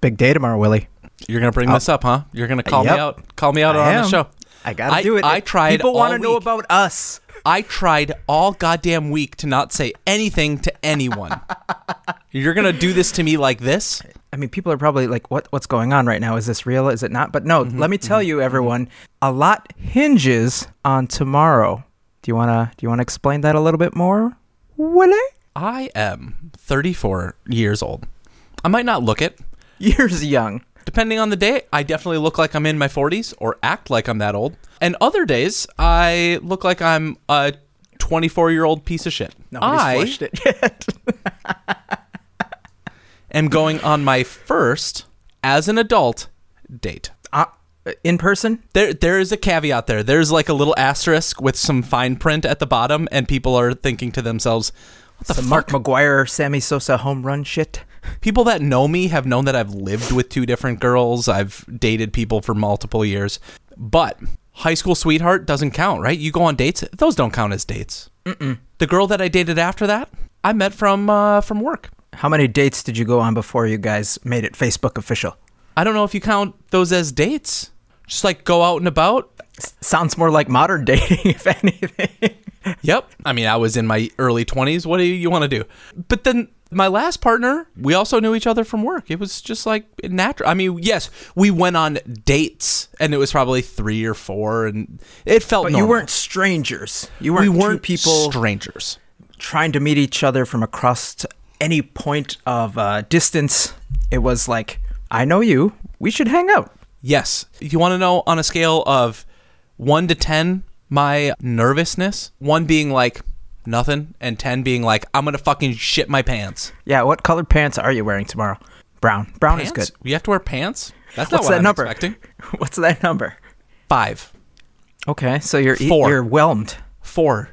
Big day tomorrow, Willie. You're gonna bring this up, huh? You're gonna call Yep. me out. Call me out I on am. the show. I gotta I- do it. I tried People want to know about us. I tried all goddamn week to not say anything to anyone. You're gonna do this to me like this? I mean, people are probably like, "What? What's going on right now? Is this real? Is it not?" But no, mm-hmm, let me mm-hmm, tell you, mm-hmm. everyone, a lot hinges on tomorrow. Do you wanna? Do you wanna explain that a little bit more, Willie? I am 34 years old. I might not look it. Years young. Depending on the day, I definitely look like I'm in my 40s or act like I'm that old. And other days, I look like I'm a 24 year old piece of shit. Nobody's I flushed it yet. am going on my first, as an adult, date. uh, in person? There, there is a caveat there. There's like a little asterisk with some fine print at the bottom, and people are thinking to themselves, "What the Some fuck?" Mark McGwire, Sammy Sosa home run shit. People that know me have known that I've lived with two different girls. I've dated people for multiple years, but high school sweetheart doesn't count, right? You go on dates; those don't count as dates. Mm-mm. The girl that I dated after that, I met from uh, from work. How many dates did you go on before you guys made it Facebook official? I don't know if you count those as dates. Just like go out and about. S- sounds more like modern dating, if anything. Yep. I mean, I was in my early 20s. What do you, you want to do? But then my last partner, we also knew each other from work. It was just like natural. I mean, yes, we went on dates and it was probably three or four and it felt But you weren't strangers. You we weren't, We weren't two people strangers. trying to meet each other from across any point of uh, distance. It was like, I know you. We should hang out. Yes. You want to know on a scale of one to 10, my nervousness? One being like nothing and 10 being like, I'm going to fucking shit my pants. Yeah, what colored pants are you wearing tomorrow? Brown. Brown is good. You have to wear pants? That's What's not what that I'm number? expecting. What's that number? Five. Okay, so you're Four. you're whelmed. Four.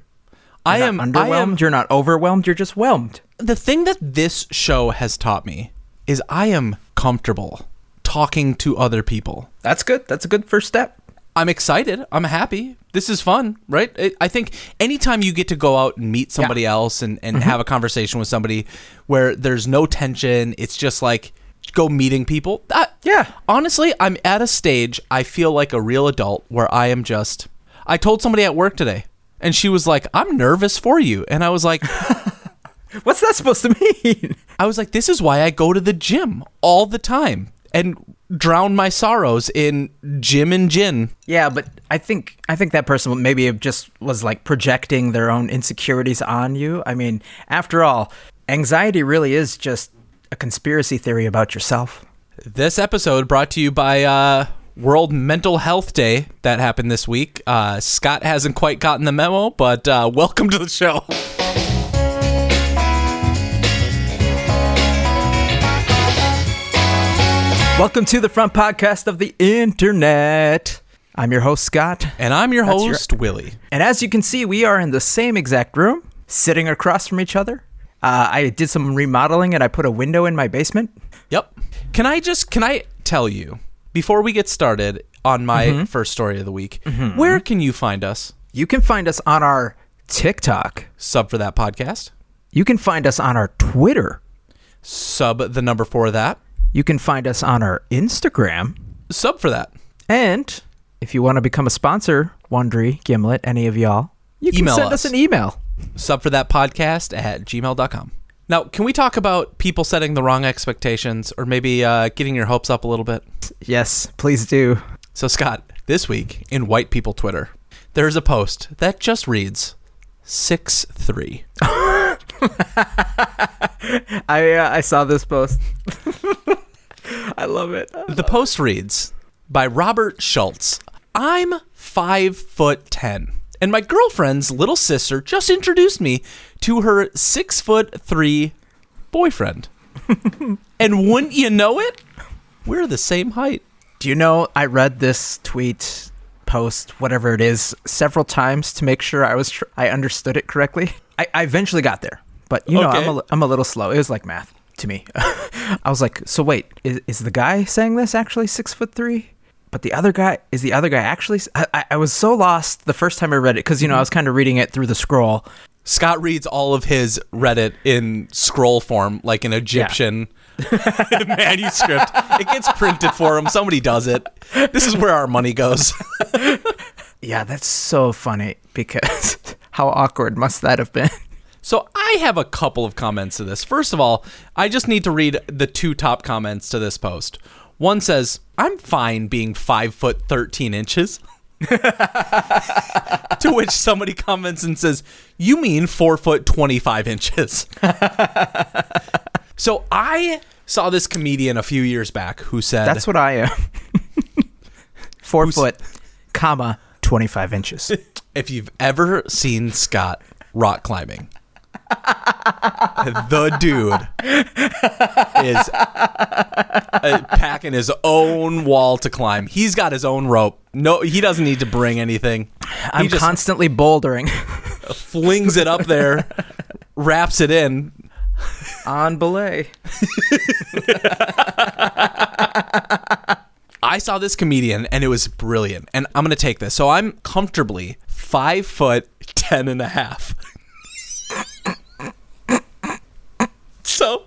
I You're am not I underwhelmed. am You're not overwhelmed. You're just whelmed. the thing that this show has taught me is I am comfortable talking to other people. That's good. That's a good first step. I'm excited. I'm happy. This is fun, right? It, I think anytime you get to go out and meet somebody else and, and mm-hmm. have a conversation with somebody where there's no tension, it's just like go meeting people. That, Yeah. Honestly, I'm at a stage I feel like a real adult where I am just. I told somebody at work today, and she was like, "I'm nervous for you," and I was like. What's that supposed to mean? I was like, this is why I go to the gym all the time and drown my sorrows in gym and gin. Yeah, but I think I think that person maybe just was like projecting their own insecurities on you. I mean, after all, anxiety really is just a conspiracy theory about yourself. This episode brought to you by uh, World Mental Health Day that happened this week. Uh, Scott hasn't quite gotten the memo, but uh, welcome to the show. Welcome to the front podcast of the internet. I'm your host Scott, And I'm your That's your- host, Willie. and as you can see, we are in the same exact room, sitting across from each other. Uh, I did some remodeling and I put a window in my basement. Yep. Can I just can I tell you before we get started on my first story of the week, where can you find us? You can find us on our TikTok. Sub for that podcast. You can find us on our Twitter. Sub the number for that. You can find us on our Instagram. Sub for that. And if you want to become a sponsor, Wondery, Gimlet, any of y'all, you can Email send us. us. an email. sub for that podcast at gmail.com. Now, can we talk about people setting the wrong expectations or maybe uh, getting your hopes up a little bit? Yes, please do. So, Scott, this week in White People Twitter, there's a post that just reads 6 3. I uh, I saw this post. I love it. The post reads by Robert Schultz I'm 5 foot 10, and my girlfriend's little sister just introduced me to her 6 foot 3 boyfriend. and wouldn't you know it? We're the same height. Do you know I read this tweet, post, whatever it is, several times to make sure I was tr- I understood it correctly. I, I eventually got there, but you know Okay. I'm a, li- I'm a little slow. It was like math to me. I was like, so wait, is, is the guy saying this actually six foot three? But the other guy is the other guy actually? I was so lost the first time I read it because you know I was mm-hmm. kind of reading it through the scroll. Scott reads all of his Reddit in scroll form, like an Egyptian manuscript. It gets printed for him. Somebody does it. This is where our money goes. Yeah, that's so funny because how awkward must that have been? So I have a couple of comments to this. First of all, I just need to read the two top comments to this post. One says, "I'm fine being five foot thirteen inches." to which somebody comments and says, "You mean four foot twenty five inches?" so I saw this comedian a few years back who said, That's what I am. Four foot, comma, 25 inches. if you've ever seen Scott rock climbing, the dude is uh, packing his own wall to climb. He's got his own rope. No, he doesn't need to bring anything. I'm constantly bouldering flings it up there, wraps it in. on belay. I saw this comedian and it was brilliant. And I'm going to take this. So I'm comfortably five foot ten and a half. So,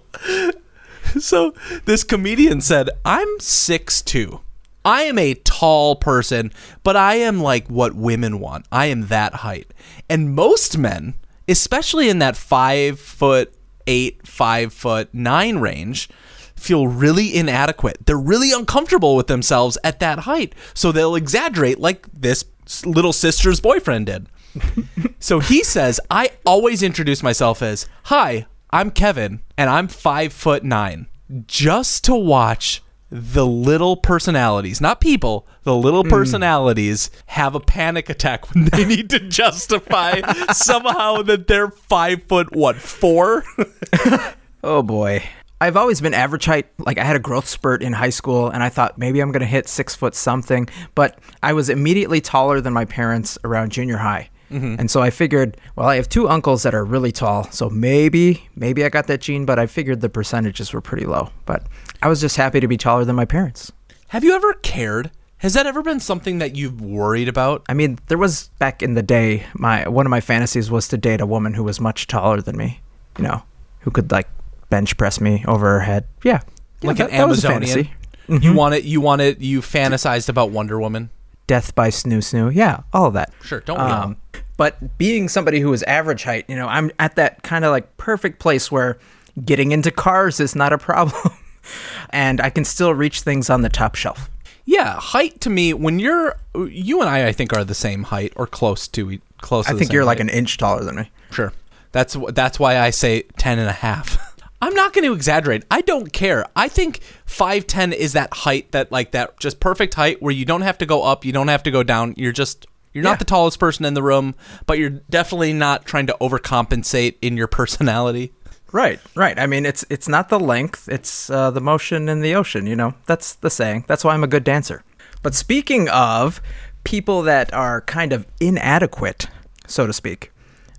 so this comedian said, I'm six two. I am a tall person, but I am like what women want. I am that height. And most men, especially in that five foot eight, five foot nine range, feel really inadequate. They're really uncomfortable with themselves at that height. So they'll exaggerate like this little sister's boyfriend did. so he says, I always introduce myself as, Hi, I'm Kevin, and I'm five foot nine. Just to watch the little personalities, not people, the little hmm. personalities have a panic attack when they need to justify somehow that they're five foot what, four? Oh boy. I've always been average height. Like I had a growth spurt in high school and I thought maybe I'm going to hit six foot something, but I was immediately taller than my parents around junior high. Mm-hmm. And so I figured, well, I have two uncles that are really tall, so maybe, maybe I got that gene, but I figured the percentages were pretty low. But I was just happy to be taller than my parents. Have you ever cared? Has that ever been something that you've worried about? I mean, there was back in the day, my one of my fantasies was to date a woman who was much taller than me, you know, who could like bench press me over her head. Yeah. Yeah, like that- an that was a Amazonian? fantasy. You mm-hmm. want it? You want it? You fantasized about Wonder Woman? Death by snoo snoo. Yeah, all of that. Sure, don't? Um, but being somebody who is average height, you know, I'm at that kind of like perfect place where getting into cars is not a problem. and I can still reach things on the top shelf. Yeah, height to me. When you're, you and I, I think are the same height or close to close. To I the think you're like an inch taller than me. Sure. That's that's why I say 10 and a half. I'm not going to exaggerate. I don't care. I think 5'10 is that height that like that just perfect height where you don't have to go up, you don't have to go down. You're just you're Yeah. not the tallest person in the room, but you're definitely not trying to overcompensate in your personality. Right, right. I mean, it's it's not the length; it's uh, the motion in the ocean. You know, that's the saying. That's why I'm a good dancer. But speaking of people that are kind of inadequate, so to speak,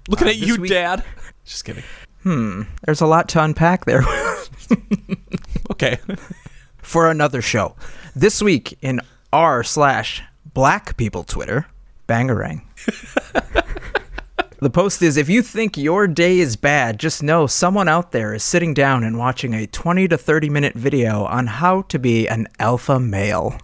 Looking Uh, at you, week- dad. Just kidding. Hmm. there's a lot to unpack there. Okay. for another show. This week in r slash black people Twitter, bangarang. the post is if you think your day is bad, just know someone out there is sitting down and watching a 20 to 30 minute video on how to be an alpha male.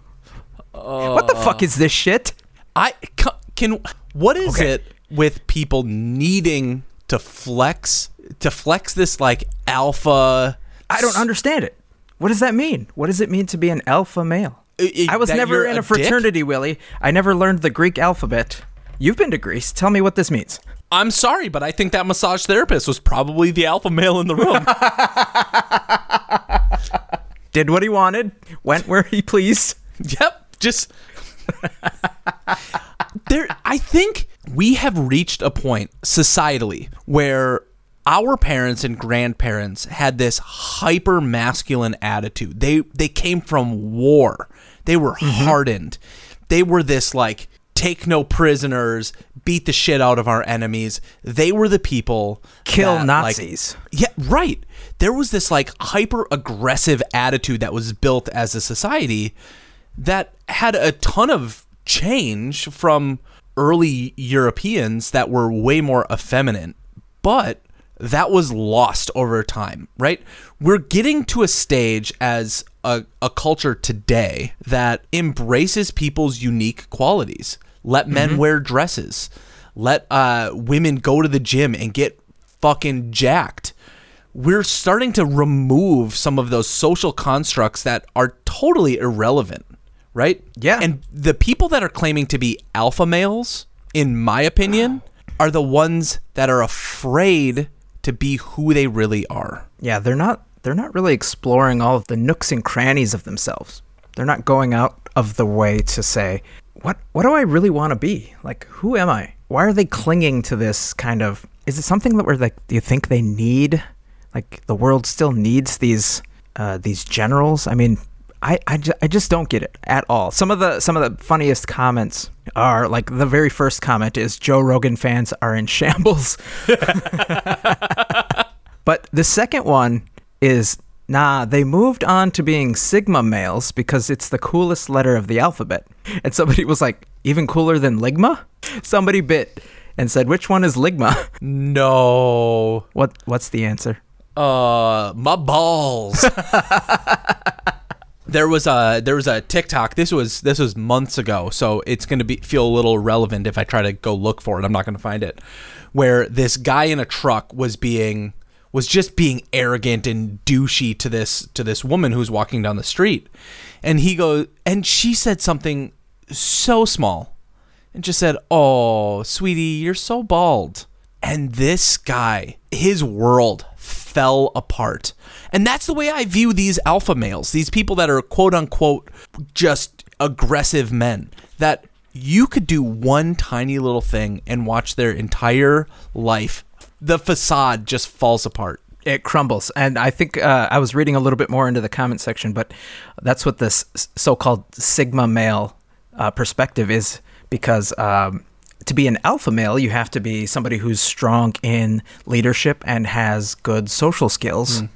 what the fuck is this shit? I ca- can. What is Okay. it with people needing to flex to flex this like alpha? I don't understand it. What does that mean? What does it mean to be an alpha male? I- I- was never in a a dick? fraternity, Willie. I never learned the Greek alphabet. You've been to Greece. Tell me what this means. I'm sorry, but I think that massage therapist was probably the alpha male in the room. Did what he wanted, went where he pleased. yep. Just there. I think we have reached a point societally where our parents and grandparents had this hyper masculine attitude. They they came from war. They were Mm-hmm. hardened. They were this like take no prisoners, beat the shit out of our enemies. They were the people Kill that, like, Nazis. yeah, right. There was this like hyper aggressive attitude that was built as a society that had a ton of change from early Europeans that were way more effeminate. But that was lost over time, right? We're getting to a stage as a, a culture today that embraces people's unique qualities. Let men wear dresses. Let uh, women go to the gym and get fucking jacked. We're starting to remove some of those social constructs that are totally irrelevant, right? Yeah. And the people that are claiming to be alpha males, in my opinion, are the ones that are afraid to be who they really are. Yeah, they're not they're not really exploring all of the nooks and crannies of themselves. They're not going out of the way to say, what what do I really want to be? Like who am I? Why are they clinging to this kind of is it something that we're like do you think they need like the world still needs these uh, these generals? I mean, I, I, ju- I just don't get it at all. Some of the some of the funniest comments are like the very first comment is Joe Rogan fans are in shambles. But the second one is nah, they moved on to being Sigma males because it's the coolest letter of the alphabet. And somebody was like, even cooler than Ligma? Somebody bit and said, which one is Ligma? No. What what's the answer? Uh, my balls. there was a there was a TikTok. This was this was months ago, so it's gonna be feel a little relevant if I try to go look for it. I'm not gonna find it. Where this guy in a truck was being was just being arrogant and douchey to this to this woman who's walking down the street, and he goes and she said something so small, and just said, "Oh, sweetie, you're so bald." And this guy, his world fell apart. And that's the way I view these alpha males, these people that are quote unquote just aggressive men. That you could do one tiny little thing and watch their entire life. The facade just falls apart. It crumbles. And I think uh, I was reading a little bit more into the comment section, but that's what this so called Sigma male uh, perspective is because um, to be an alpha male, you have to be somebody who's strong in leadership and has good social skills. Hmm.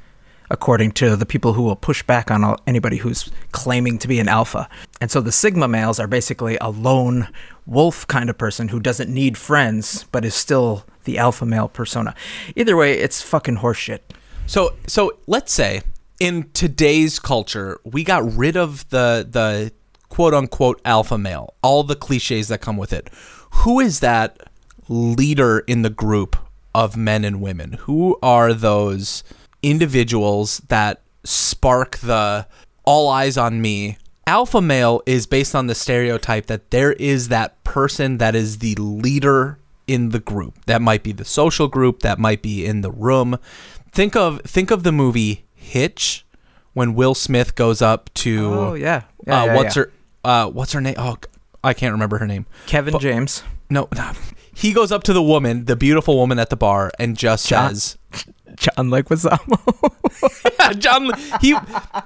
According to the people who will push back on anybody who's claiming to be an alpha. And so the Sigma males are basically a lone wolf kind of person who doesn't need friends, but is still the alpha male persona. Either way, it's fucking horseshit. So so let's say in today's culture, we got rid of the the quote unquote alpha male, all the cliches that come with it. Who is that leader in the group of men and women? Who are those individuals that spark the all eyes on me? Alpha male is based on the stereotype that there is that person that is the leader in the group. That might be the social group, that might be in the room. Think of think of the movie Hitch when Will Smith goes up to Oh yeah, yeah, uh, yeah, what's yeah. her uh, what's her name? Oh, I can't remember her name. Kevin James. No, no. he goes up to the woman, the beautiful woman at the bar, and just John- says, John Leguizamo. John. He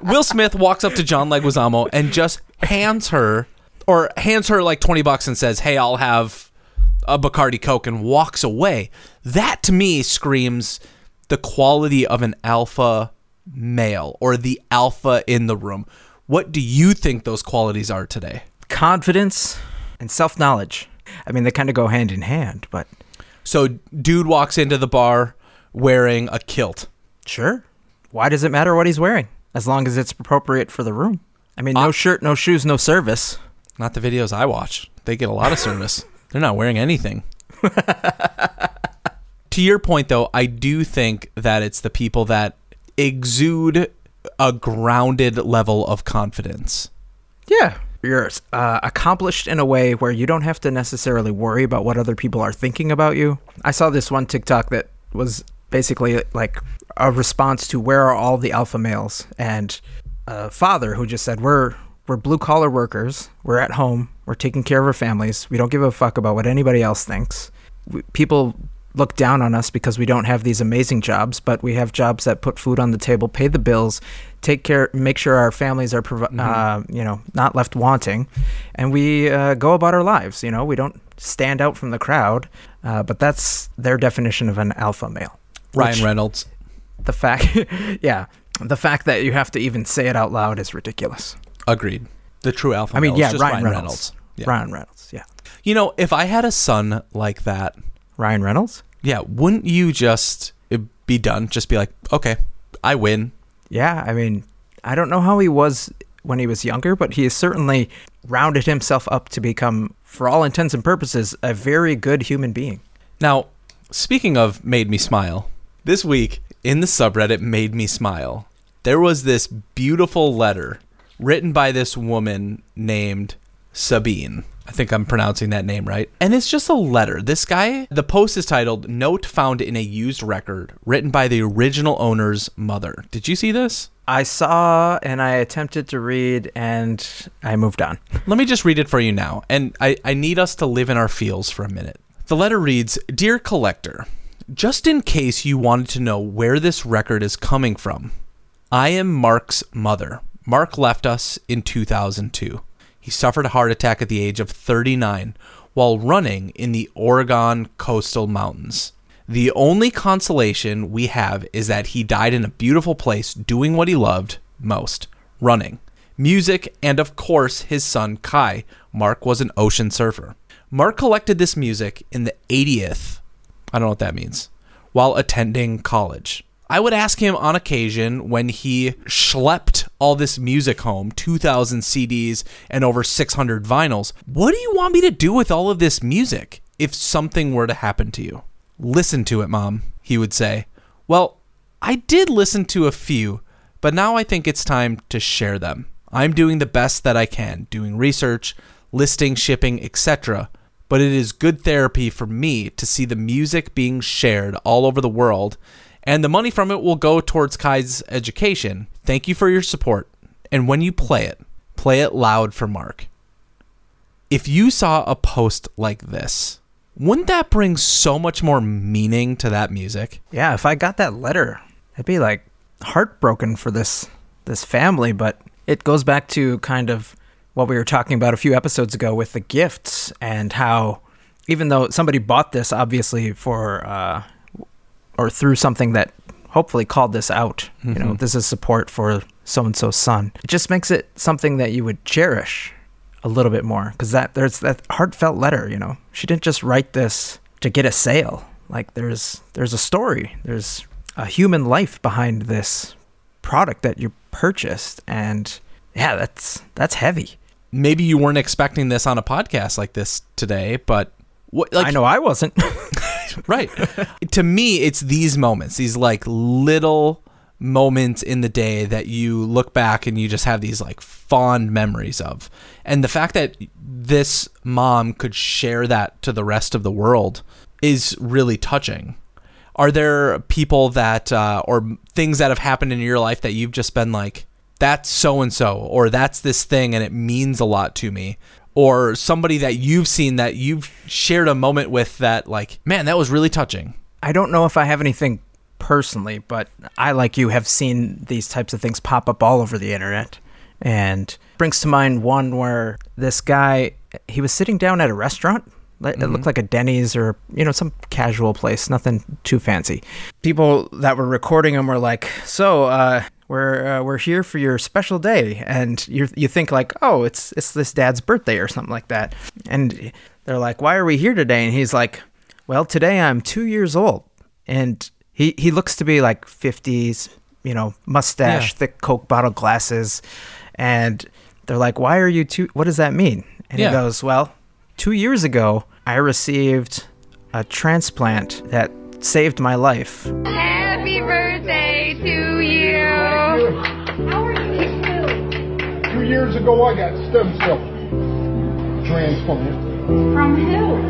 Will Smith walks up to John Leguizamo and just hands her or hands her like twenty bucks and says, "Hey, I'll have a Bacardi Coke," and walks away. That to me screams the quality of an alpha male or the alpha in the room. What do you think those qualities are today? Confidence and self knowledge. I mean, they kind of go hand in hand, but So, dude walks into the bar wearing a kilt. sure. Why does it matter what he's wearing? As long as it's appropriate for the room. I mean, no Uh, shirt, no shoes, no service. Not the videos I watch. They get a lot of service. They're not wearing anything. to your point, though, I do think that it's the people that exude a grounded level of confidence. Yeah. You're uh, accomplished in a way where you don't have to necessarily worry about what other people are thinking about you. I saw this one TikTok that was basically like a response to where are all the alpha males and a father who just said we're we're blue collar workers. We're at home. We're taking care of our families. We don't give a fuck about what anybody else thinks. We, people look down on us because we don't have these amazing jobs, but we have jobs that put food on the table, pay the bills, take care, make sure our families are, provi- uh, you know, not left wanting, and we uh, go about our lives. You know, we don't stand out from the crowd, uh, but that's their definition of an alpha male. Ryan Reynolds. The fact, yeah, the fact that you have to even say it out loud is ridiculous. Agreed. The true alpha I mean, male is yeah, just Ryan, Reynolds. Yeah. Ryan Reynolds, yeah. You know, if I had a son like that, Ryan Reynolds. yeah, wouldn't you just be done. Just be like, okay, I win. Yeah, I mean, I don't know how he was when he was younger, but he has certainly rounded himself up to become, for all intents and purposes, a very good human being. Now, speaking of made me smile, this week in the subreddit made me smile. There was this beautiful letter written by this woman named Sabine. I think I'm pronouncing that name right. And it's just a letter. This guy, the post is titled Note Found in a Used Record, written by the original owner's mother. Did you see this? I saw and I attempted to read and I moved on. Let me just read it for you now. And I, I need us to live in our feels for a minute. The letter reads Dear Collector, just in case you wanted to know where this record is coming from, I am Mark's mother. Mark left us in 2002. He suffered a heart attack at the age of 39 while running in the Oregon coastal mountains. The only consolation we have is that he died in a beautiful place doing what he loved most running, music, and of course his son Kai. Mark was an ocean surfer. Mark collected this music in the 80th, I don't know what that means, while attending college. I would ask him on occasion when he schlepped all this music home 2,000 CDs and over 600 vinyls what do you want me to do with all of this music if something were to happen to you? Listen to it, Mom, he would say. Well, I did listen to a few, but now I think it's time to share them. I'm doing the best that I can, doing research, listing, shipping, etc. But it is good therapy for me to see the music being shared all over the world and the money from it will go towards Kai's education. Thank you for your support. And when you play it, play it loud for Mark. If you saw a post like this, wouldn't that bring so much more meaning to that music? Yeah, if I got that letter, I'd be like heartbroken for this this family, but it goes back to kind of what we were talking about a few episodes ago with the gifts and how even though somebody bought this obviously for uh, or through something that hopefully called this out. Mm-hmm. You know, this is support for so and so's son. It just makes it something that you would cherish a little bit more because that there's that heartfelt letter. You know, she didn't just write this to get a sale. Like there's there's a story. There's a human life behind this product that you purchased, and yeah, that's that's heavy. Maybe you weren't expecting this on a podcast like this today, but what, like, I know I wasn't. right. to me, it's these moments, these like little moments in the day that you look back and you just have these like fond memories of. And the fact that this mom could share that to the rest of the world is really touching. Are there people that, uh, or things that have happened in your life that you've just been like, that's so and so, or that's this thing and it means a lot to me? Or somebody that you've seen that you've shared a moment with that like man that was really touching i don't know if i have anything personally but i like you have seen these types of things pop up all over the internet and brings to mind one where this guy he was sitting down at a restaurant it mm-hmm. looked like a Denny's or you know some casual place, nothing too fancy. People that were recording him were like, "So, uh, we're uh, we're here for your special day," and you you think like, "Oh, it's it's this dad's birthday or something like that," and they're like, "Why are we here today?" And he's like, "Well, today I'm two years old," and he he looks to be like fifties, you know, mustache, yeah. thick Coke bottle glasses, and they're like, "Why are you two? What does that mean?" And yeah. he goes, "Well." Two years ago, I received a transplant that saved my life. Happy birthday to years ago, I got stem cell transplant. From who?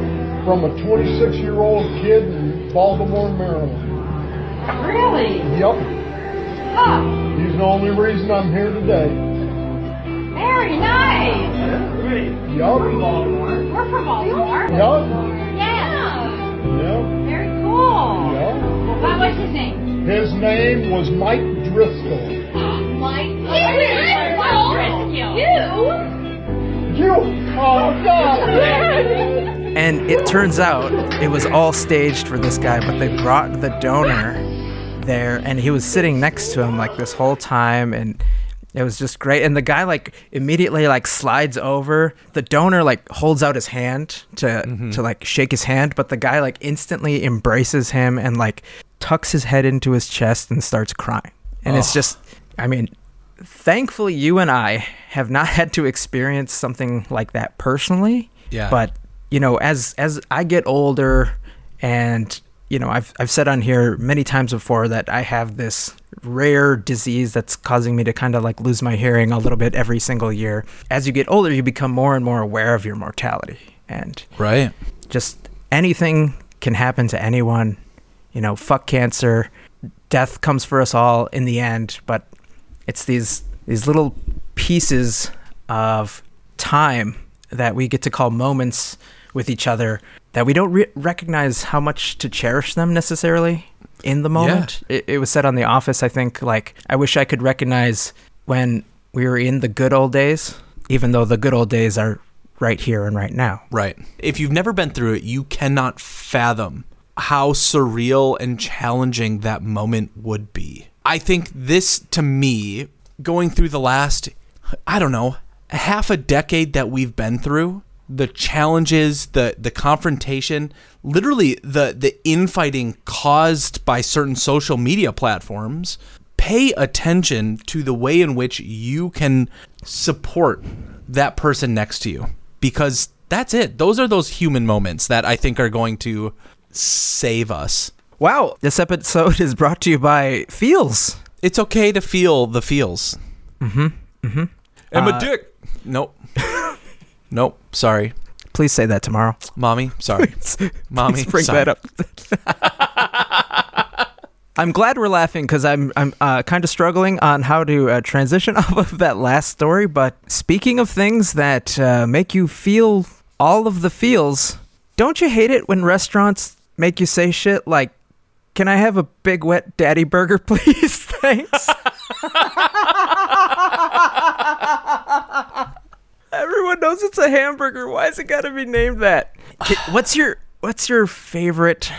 From a 26 year old kid in Baltimore, Maryland. Really? Yep. Huh. He's the only reason I'm here today. Very nice. Yup. We're from Baltimore. Yup. Yeah. Yep. Very cool. Yep. What was his name? His name was Mike Driscoll. You. You. Oh God. And it turns out it was all staged for this guy, but they brought the donor there, and he was sitting next to him like this whole time, and it was just great. And the guy like immediately like slides over. The donor like holds out his hand to mm-hmm. to like shake his hand, but the guy like instantly embraces him and like tucks his head into his chest and starts crying. And it's Oh. just, I mean, thankfully you and I have not had to experience something like that personally. Yeah. But you know, as as I get older, and you know, I've I've said on here many times before that I have this rare disease that's causing me to kind of like lose my hearing a little bit every single year. As you get older, you become more and more aware of your mortality, and Right. just anything can happen to anyone. You know, fuck cancer. Death comes for us all in the end, but it's these these little pieces of time that we get to call moments with each other that we don't re- recognize how much to cherish them necessarily in the moment. It, it was said on The Office, I think, like, I wish I could recognize when we were in the good old days, even though the good old days are right here and right now. Right. If you've never been through it, you cannot fathom how surreal and challenging that moment would be. I think this, to me, going through the last, I don't know, half a decade that we've been through, the challenges, the the confrontation, literally the the infighting caused by certain social media platforms, pay attention to the way in which you can support that person next to you because that's it. Those are those human moments that I think are going to save us. Wow. This episode is brought to you by Feels. It's okay to feel the feels. Mm-hmm. Mm-hmm. I'm a dick. Nope. nope. Sorry. Please say that tomorrow. Mommy. Sorry. Mommy. Please bring sorry. that up. I'm glad we're laughing because I'm I'm uh, kind of struggling on how to uh, transition off of that last story. But speaking of things that uh, make you feel all of the feels, don't you hate it when restaurants make you say shit like, "Can I have a big wet daddy burger, please? Thanks." Everyone knows it's a hamburger. Why is it got to be named that? What's your What's your favorite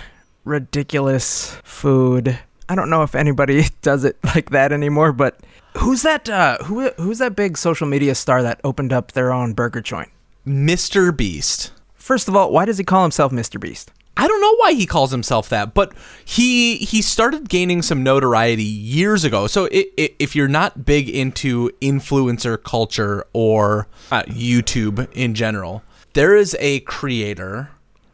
ridiculous food? I don't know if anybody does it like that anymore, but who's that? Uh, who Who's that big social media star that opened up their own burger joint? Mr. Beast. First of all, why does he call himself Mr. Beast? I don't know why he calls himself that, but he he started gaining some notoriety years ago. So i i if you're not big into influencer culture or uh, YouTube in general, there is a creator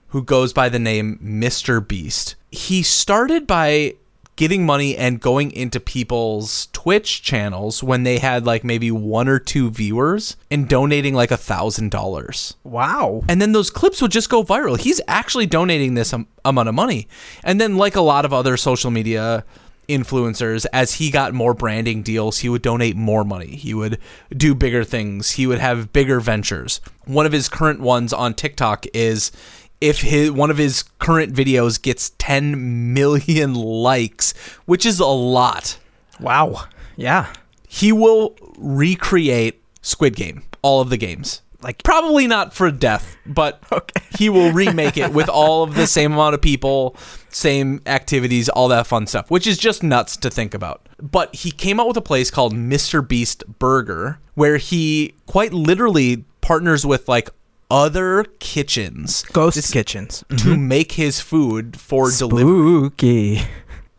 who goes by the name Mr. Beast. He started by getting money and going into people's Twitch channels when they had like maybe one or two viewers and donating like a thousand dollars Wow. and then those clips would just go viral. He's actually donating this am- amount of money. And then, like a lot of other social media influencers, as he got more branding deals, he would donate more money. He would do bigger things. He would have bigger ventures. One of his current ones on TikTok is if his one of his current videos gets 10 million likes, which is a lot Wow. Yeah. he will recreate Squid Game, all of the games. Like- probably not for death, but he will remake it with all of the same amount of people, same activities, all that fun stuff, which is just nuts to think about. But he came out with a place called Mr. Beast Burger where he quite literally partners with like other kitchens Ghost This- kitchens. to mm-hmm. make his food for delivery.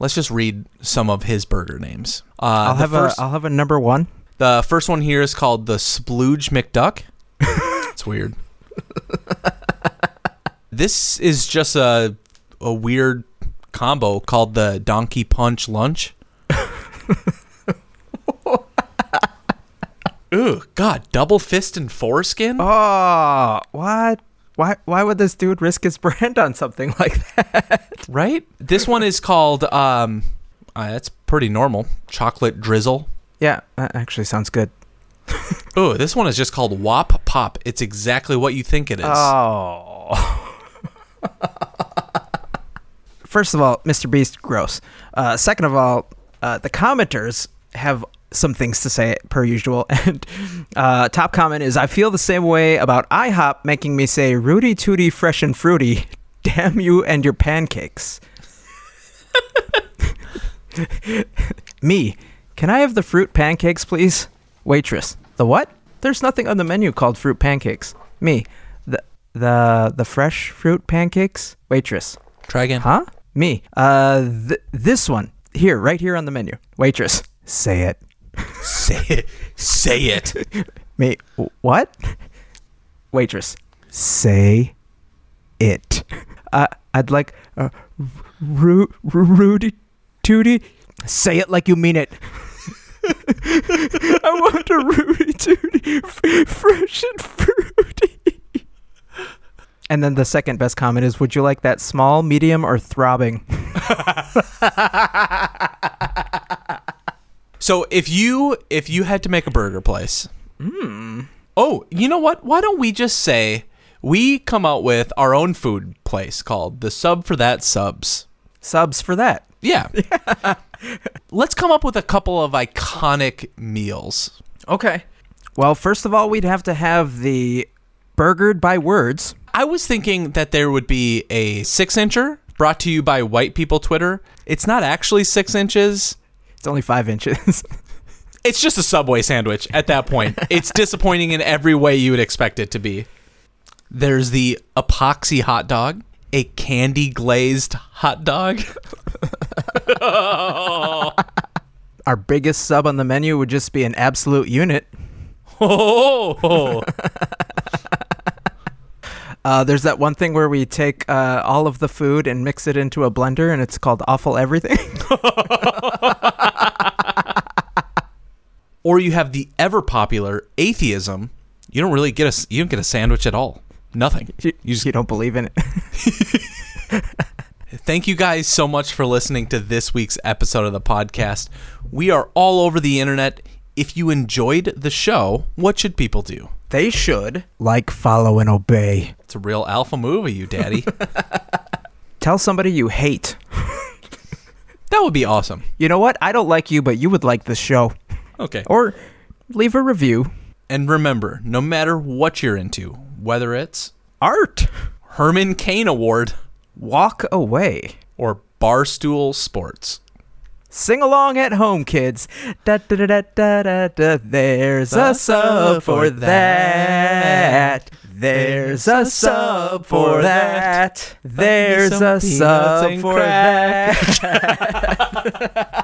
Let's just read some of his burger names. Uh, I'll have first- a I'll have a number one. the first one here is called the Splooge McDuck. it's weird. this is just a a weird combo called the Donkey Punch Lunch. Ooh, God, double fist and foreskin? Oh, what? Why? Why would this dude risk his brand on something like that? Right? This one is called um uh, that's pretty normal. Chocolate drizzle. Yeah, that actually sounds good. Oh, this one is just called Wop Pop. It's exactly what you think it is. Oh. First of all, Mr. Beast, gross. Uh, second of all, uh, the commenters have some things to say per usual. And uh, top comment is I feel the same way about IHOP making me say Rooty Tooty Fresh and Fruity. Damn you and your pancakes. me, can I have the fruit pancakes, please? Waitress, the what? There's nothing on the menu called fruit pancakes. Me, the the the fresh fruit pancakes. Waitress, Try again. huh? Me. Uh, th- this one here, right here on the menu. Waitress, say it. Say it. Say it. Me. What? Waitress, say it. Uh, I'd like uh, Ru- Ru- Rooty Tooty. Say it like you mean it. I want a Rooty Tooty, f- fresh and fruity. And then the second best comment is, "Would you like that small, medium, or throbbing?" So if you if you had to make a burger place, hmm. oh, you know what? Why don't we just say we come out with our own food place called the Sub for That Subs? Subs for that. Yeah. Let's come up with a couple of iconic meals. Okay. Well, first of all, we'd have to have the burgered by words. I was thinking that there would be a six incher brought to you by White People Twitter. It's not actually six inches. It's only five inches. It's just a Subway sandwich at that point. it's disappointing in every way you would expect it to be. There's the epoxy hot dog, a candy glazed hot dog. Our biggest sub on the menu would just be an absolute unit. Oh, Uh, there's that one thing where we take uh, all of the food and mix it into a blender, and it's called awful everything. or you have the ever popular atheism. You don't really get a you don't get a sandwich at all. Nothing. you, You just you don't believe in it. Thank you guys so much for listening to this week's episode of the podcast. We are all over the internet. If you enjoyed the show, what should people do? they should like, follow, and obey. It's a real alpha move of you, daddy. Tell somebody you hate. that would be awesome. You know what? I don't like you, but you would like the show. Okay. Or leave a review. And remember, no matter what you're into, whether it's Art. Herman Cain Award Walk away. or Barstool Sports, Sing along at home, kids. Da da da da da da. da. There's a sub for that. There's a sub for that. There's a sub for that.